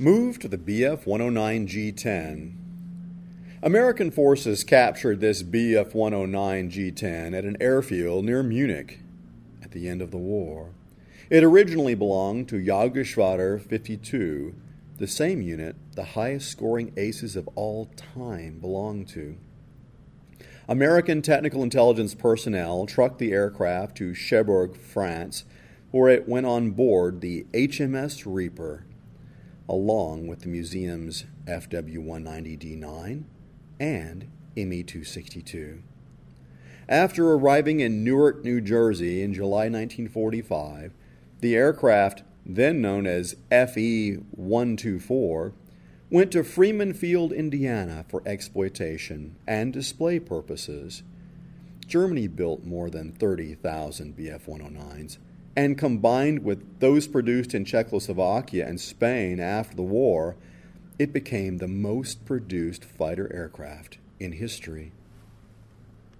Move to the Bf 109 G 10. American forces captured this Bf 109 G 10 at an airfield near Munich at the end of the war. It originally belonged to Jagdgeschwader 52, the same unit the highest scoring aces of all time belonged to. American technical intelligence personnel trucked the aircraft to Cherbourg, France, where it went on board the HMS Reaper, along with the museum's FW 190 D9 and ME 262. After arriving in Newark, New Jersey in July 1945, the aircraft, then known as FE 124, went to Freeman Field, Indiana for exploitation and display purposes. Germany built more than 30,000 Bf 109s, and combined with those produced in Czechoslovakia and Spain after the war, it became the most produced fighter aircraft in history.